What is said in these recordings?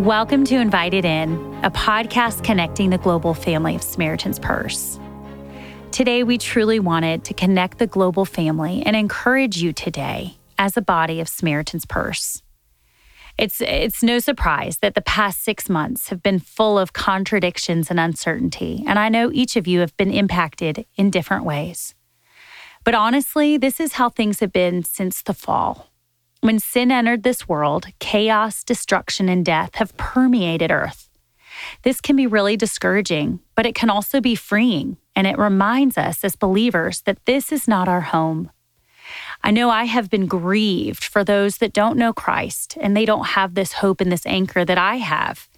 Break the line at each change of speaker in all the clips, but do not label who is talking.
Welcome to Invited In, a podcast connecting the global family of Samaritan's Purse. Today, we truly wanted to connect the global family and encourage you today as a body of Samaritan's Purse. It's, it's no surprise that the past six months have been full of contradictions and uncertainty, and I know each of you have been impacted in different ways. But honestly, this is how things have been since the fall. When sin entered this world, chaos, destruction, and death have permeated earth. This can be really discouraging, but it can also be freeing, and it reminds us as believers that this is not our home. I know I have been grieved for those that don't know Christ and they don't have this hope and this anchor that I have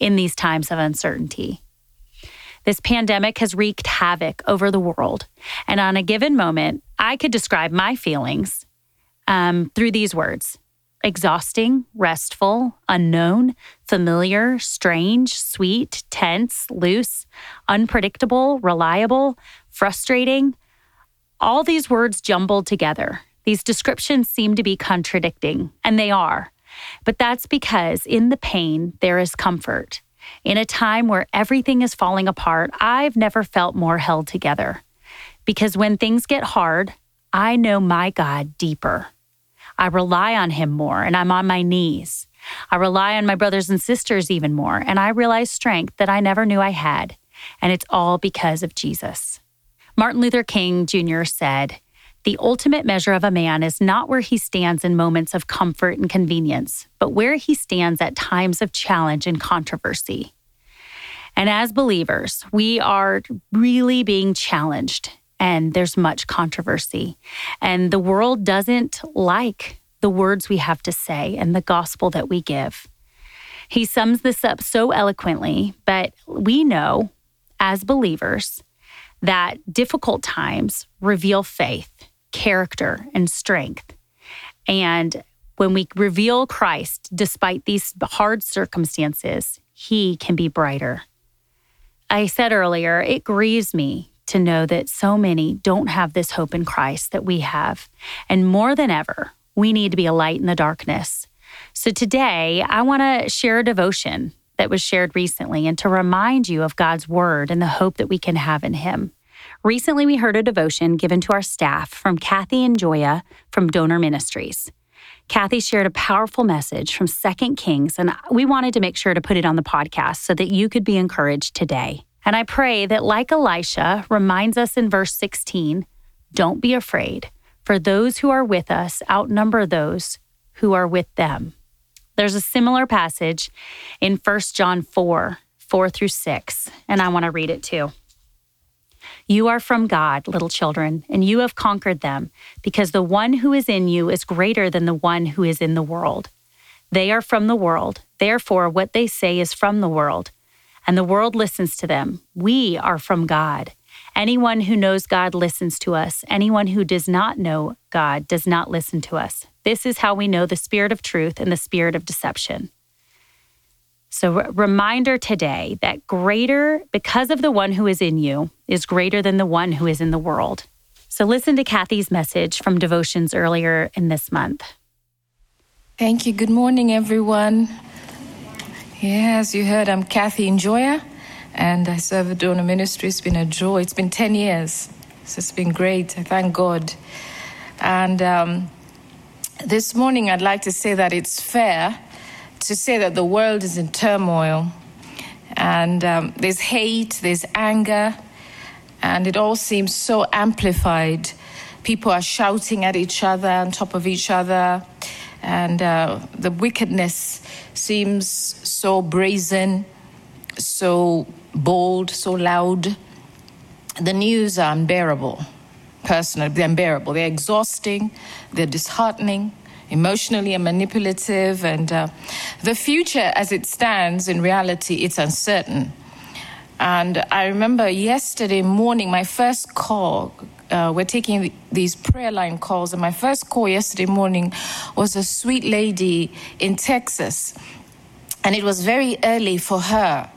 in these times of uncertainty. This pandemic has wreaked havoc over the world, and on a given moment, I could describe my feelings um, through these words exhausting, restful, unknown, familiar, strange, sweet, tense, loose, unpredictable, reliable, frustrating. All these words jumbled together. These descriptions seem to be contradicting, and they are. But that's because in the pain, there is comfort. In a time where everything is falling apart, I've never felt more held together. Because when things get hard, I know my God deeper. I rely on him more and I'm on my knees. I rely on my brothers and sisters even more, and I realize strength that I never knew I had. And it's all because of Jesus. Martin Luther King Jr. said, The ultimate measure of a man is not where he stands in moments of comfort and convenience, but where he stands at times of challenge and controversy. And as believers, we are really being challenged and there's much controversy. And the world doesn't like the words we have to say and the gospel that we give. He sums this up so eloquently, but we know as believers that difficult times reveal faith, character, and strength. And when we reveal Christ, despite these hard circumstances, he can be brighter. I said earlier, it grieves me to know that so many don't have this hope in Christ that we have. And more than ever, we need to be a light in the darkness. So today, I want to share a devotion that was shared recently and to remind you of God's word and the hope that we can have in Him. Recently, we heard a devotion given to our staff from Kathy Njoya from Donor Ministries. Kathy shared a powerful message from Second Kings, and we wanted to make sure to put it on the podcast so that you could be encouraged today. And I pray that, like Elisha reminds us in verse 16, don't be afraid, for those who are with us outnumber those who are with them. There's a similar passage in 1 John 4 4 through 6, and I want to read it too. You are from God, little children, and you have conquered them, because the one who is in you is greater than the one who is in the world. They are from the world, therefore, what they say is from the world and the world listens to them. We are from God. Anyone who knows God listens to us. Anyone who does not know God does not listen to us. This is how we know the spirit of truth and the spirit of deception. So, reminder today that greater, because of the one who is in you, is greater than the one who is in the world. So, listen to Kathy's message from devotions earlier in this month.
Thank you. Good morning, everyone. Yes, you heard I'm Kathy Njoya, and I serve at Donor Ministry. It's been a joy. It's been 10 years, so it's been great. I thank God. And um, this morning, I'd like to say that it's fair to say that the world is in turmoil, and um, there's hate, there's anger, and it all seems so amplified. People are shouting at each other, on top of each other, and uh, the wickedness seems so brazen, so bold, so loud. The news are unbearable, personally, they're unbearable. They're exhausting, they're disheartening, emotionally and manipulative, and uh, the future as it stands in reality, it's uncertain. And I remember yesterday morning, my first call, uh, we're taking these prayer line calls, and my first call yesterday morning was a sweet lady in Texas and it was very early for her.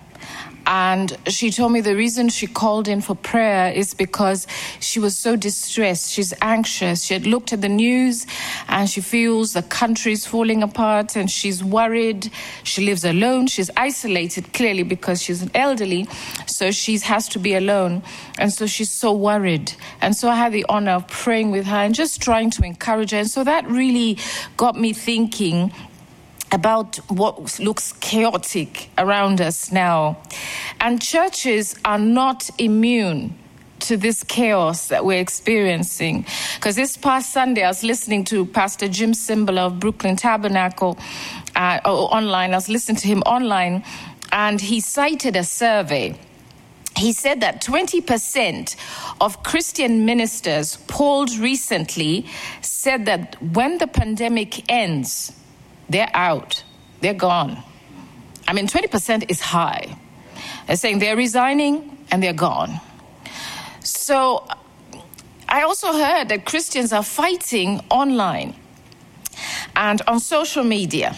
And she told me the reason she called in for prayer is because she was so distressed. She's anxious. She had looked at the news and she feels the country's falling apart and she's worried. She lives alone. She's isolated clearly because she's an elderly. So she has to be alone. And so she's so worried. And so I had the honor of praying with her and just trying to encourage her. And so that really got me thinking about what looks chaotic around us now. And churches are not immune to this chaos that we're experiencing. Because this past Sunday, I was listening to Pastor Jim Cymbala of Brooklyn Tabernacle uh, online. I was listening to him online, and he cited a survey. He said that 20% of Christian ministers polled recently said that when the pandemic ends, they're out, they're gone. I mean, 20% is high. They're saying they're resigning and they're gone. So I also heard that Christians are fighting online and on social media.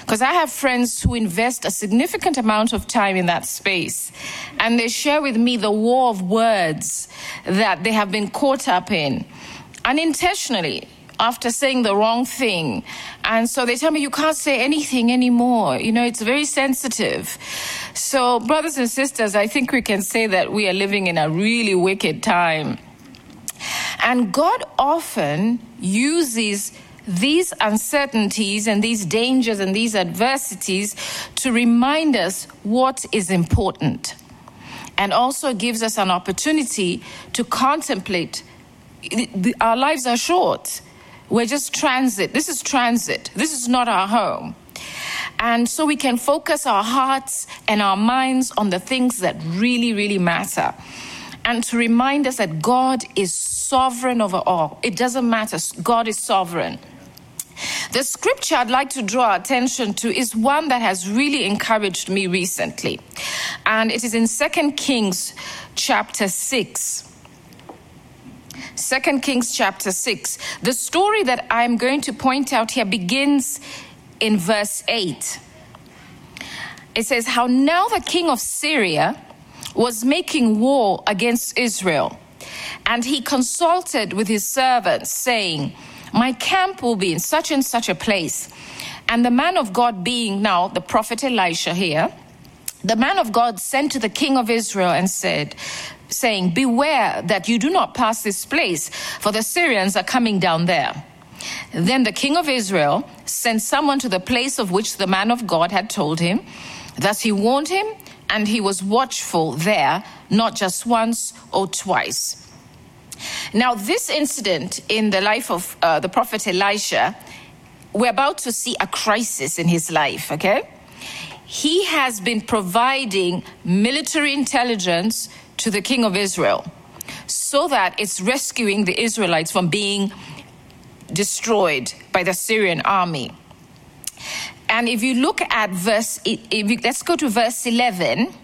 Because I have friends who invest a significant amount of time in that space, and they share with me the war of words that they have been caught up in unintentionally after saying the wrong thing. And so they tell me, you can't say anything anymore. You know, it's very sensitive. So, brothers and sisters, I think we can say that we are living in a really wicked time. And God often uses these uncertainties and these dangers and these adversities to remind us what is important and also gives us an opportunity to contemplate our lives are short we're just transit. This is transit. This is not our home. And so we can focus our hearts and our minds on the things that really, really matter. And to remind us that God is sovereign over all. It doesn't matter. God is sovereign. The scripture I'd like to draw attention to is one that has really encouraged me recently. And it is in 2 Kings chapter 6. Second Kings chapter 6. The story that I'm going to point out here begins in verse 8. It says, How now the king of Syria was making war against Israel, and he consulted with his servants, saying, My camp will be in such and such a place. And the man of God, being now the prophet Elisha here, the man of God sent to the king of Israel and said, saying, Beware that you do not pass this place, for the Syrians are coming down there. Then the king of Israel sent someone to the place of which the man of God had told him. Thus he warned him, and he was watchful there, not just once or twice. Now, this incident in the life of uh, the prophet Elisha, we're about to see a crisis in his life, okay? He has been providing military intelligence to the king of Israel so that it's rescuing the Israelites from being destroyed by the Syrian army. And if you look at verse, you, let's go to verse 11.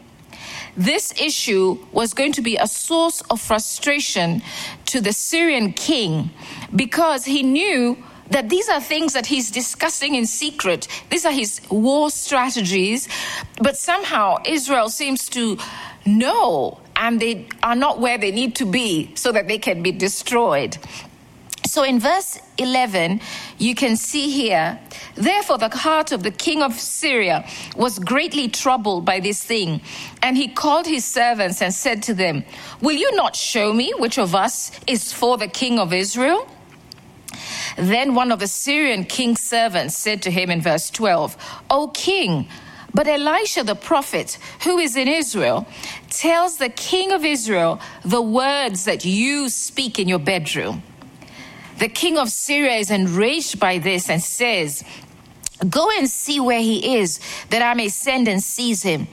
This issue was going to be a source of frustration to the Syrian king because he knew that these are things that he's discussing in secret. These are his war strategies. But somehow Israel seems to know and they are not where they need to be so that they can be destroyed. So in verse 11, you can see here, therefore the heart of the king of Syria was greatly troubled by this thing. And he called his servants and said to them, Will you not show me which of us is for the king of Israel? Then one of the Syrian king's servants said to him in verse 12, O king, but Elisha the prophet, who is in Israel, tells the king of Israel the words that you speak in your bedroom. The king of Syria is enraged by this and says, Go and see where he is, that I may send and seize him.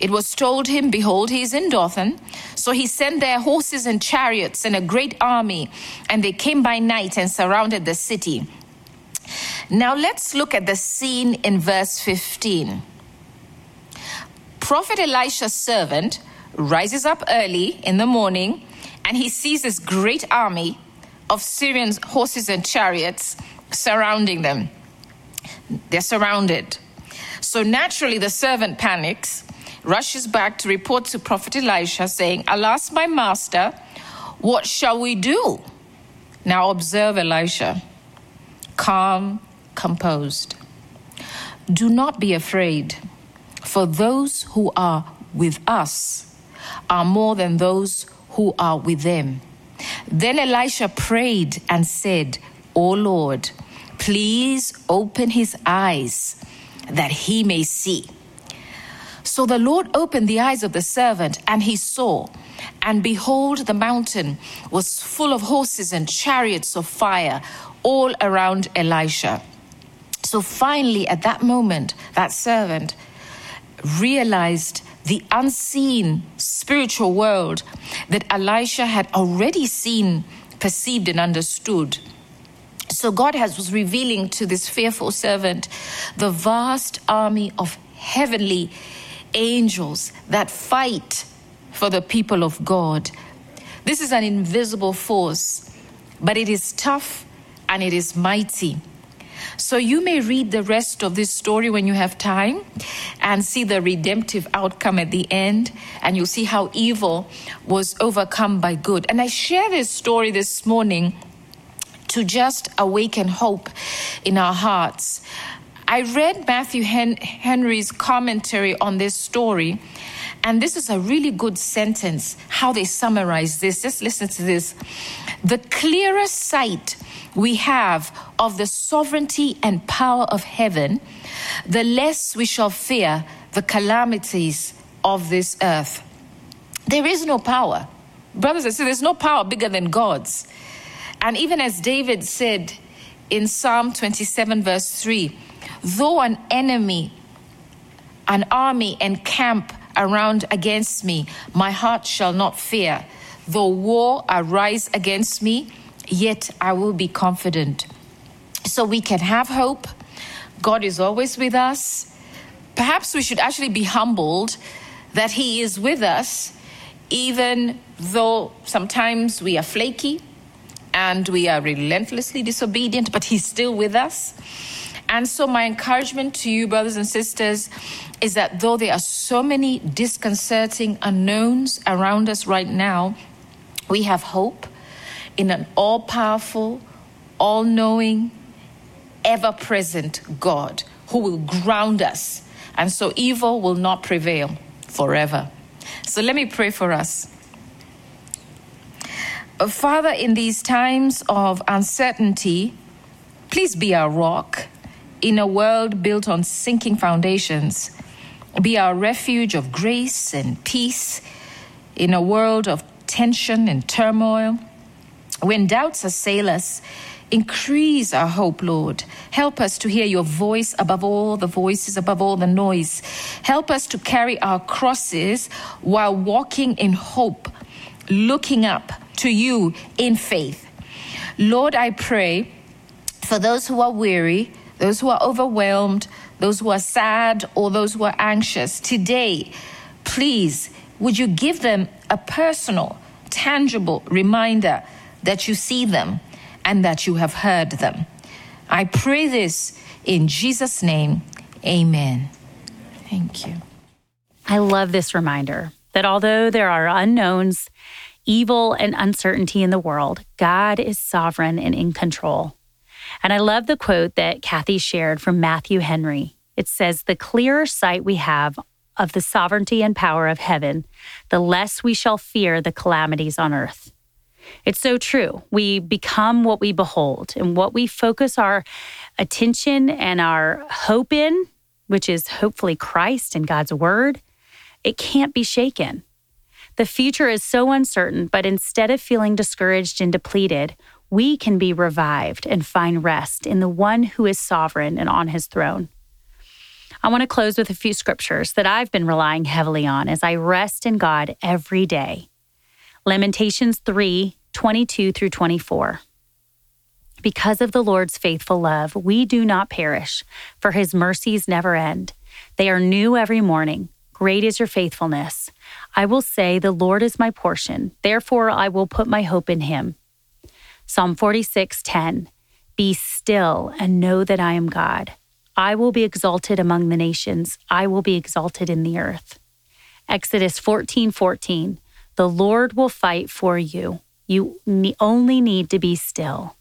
It was told him, Behold, he is in Dothan. So he sent their horses and chariots and a great army, and they came by night and surrounded the city. Now let's look at the scene in verse 15. Prophet Elisha's servant rises up early in the morning and he sees this great army of Syrian horses and chariots surrounding them. They're surrounded. So naturally, the servant panics rushes back to report to Prophet Elisha, saying, Alas, my master, what shall we do? Now observe Elisha, calm, composed. Do not be afraid, for those who are with us are more than those who are with them. Then Elisha prayed and said, O Lord, please open his eyes that he may see. So the Lord opened the eyes of the servant, and he saw. And behold, the mountain was full of horses and chariots of fire all around Elisha. So finally, at that moment, that servant realized the unseen spiritual world that Elisha had already seen, perceived, and understood. So God has was revealing to this fearful servant the vast army of heavenly angels that fight for the people of God. This is an invisible force, but it is tough and it is mighty. So you may read the rest of this story when you have time and see the redemptive outcome at the end, and you'll see how evil was overcome by good. And I share this story this morning to just awaken hope in our hearts. I read Matthew Hen- Henry's commentary on this story, and this is a really good sentence how they summarize this. Just listen to this. The clearest sight we have of the sovereignty and power of heaven, the less we shall fear the calamities of this earth. There is no power. Brothers and sisters, there's no power bigger than God's. And even as David said in Psalm 27, verse 3, though an enemy, an army encamp around against me, my heart shall not fear. Though war arise against me, yet I will be confident. So we can have hope. God is always with us. Perhaps we should actually be humbled that He is with us, even though sometimes we are flaky and we are relentlessly disobedient, but He's still with us. And so, my encouragement to you, brothers and sisters, is that though there are so many disconcerting unknowns around us right now, we have hope in an all powerful, all knowing, ever present God who will ground us. And so evil will not prevail forever. So let me pray for us. Uh, Father, in these times of uncertainty, please be our rock in a world built on sinking foundations. Be our refuge of grace and peace in a world of tension and turmoil. When doubts assail us, increase our hope, Lord. Help us to hear your voice above all the voices, above all the noise. Help us to carry our crosses while walking in hope, looking up to you in faith. Lord, I pray for those who are weary, those who are overwhelmed, those who are sad, or those who are anxious. Today, please, would you give them a personal, tangible reminder that you see them and that you have heard them? I pray this in Jesus' name. Amen. Thank you.
I love this reminder that although there are unknowns, evil, and uncertainty in the world, God is sovereign and in control. And I love the quote that Kathy shared from Matthew Henry. It says, The clearer sight we have of the sovereignty and power of heaven, the less we shall fear the calamities on earth. It's so true. We become what we behold, and what we focus our attention and our hope in, which is hopefully Christ and God's word, it can't be shaken. The future is so uncertain, but instead of feeling discouraged and depleted, we can be revived and find rest in the one who is sovereign and on his throne. I want to close with a few scriptures that I've been relying heavily on as I rest in God every day. Lamentations 3 22 through 24. Because of the Lord's faithful love, we do not perish, for his mercies never end. They are new every morning. Great is your faithfulness. I will say, The Lord is my portion. Therefore, I will put my hope in him. Psalm 46 10. Be still and know that I am God. I will be exalted among the nations. I will be exalted in the earth. Exodus 14 14. The Lord will fight for you. You only need to be still.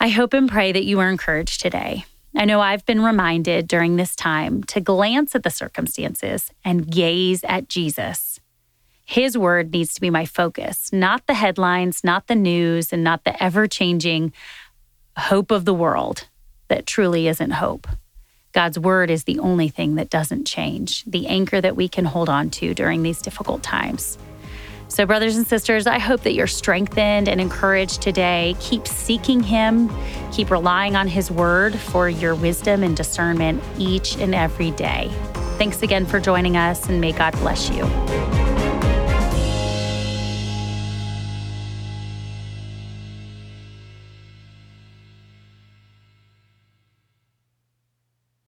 I hope and pray that you are encouraged today. I know I've been reminded during this time to glance at the circumstances and gaze at Jesus. His word needs to be my focus, not the headlines, not the news, and not the ever changing hope of the world that truly isn't hope. God's word is the only thing that doesn't change, the anchor that we can hold on to during these difficult times. So, brothers and sisters, I hope that you're strengthened and encouraged today. Keep seeking Him, keep relying on His word for your wisdom and discernment each and every day. Thanks again for joining us, and may God bless you.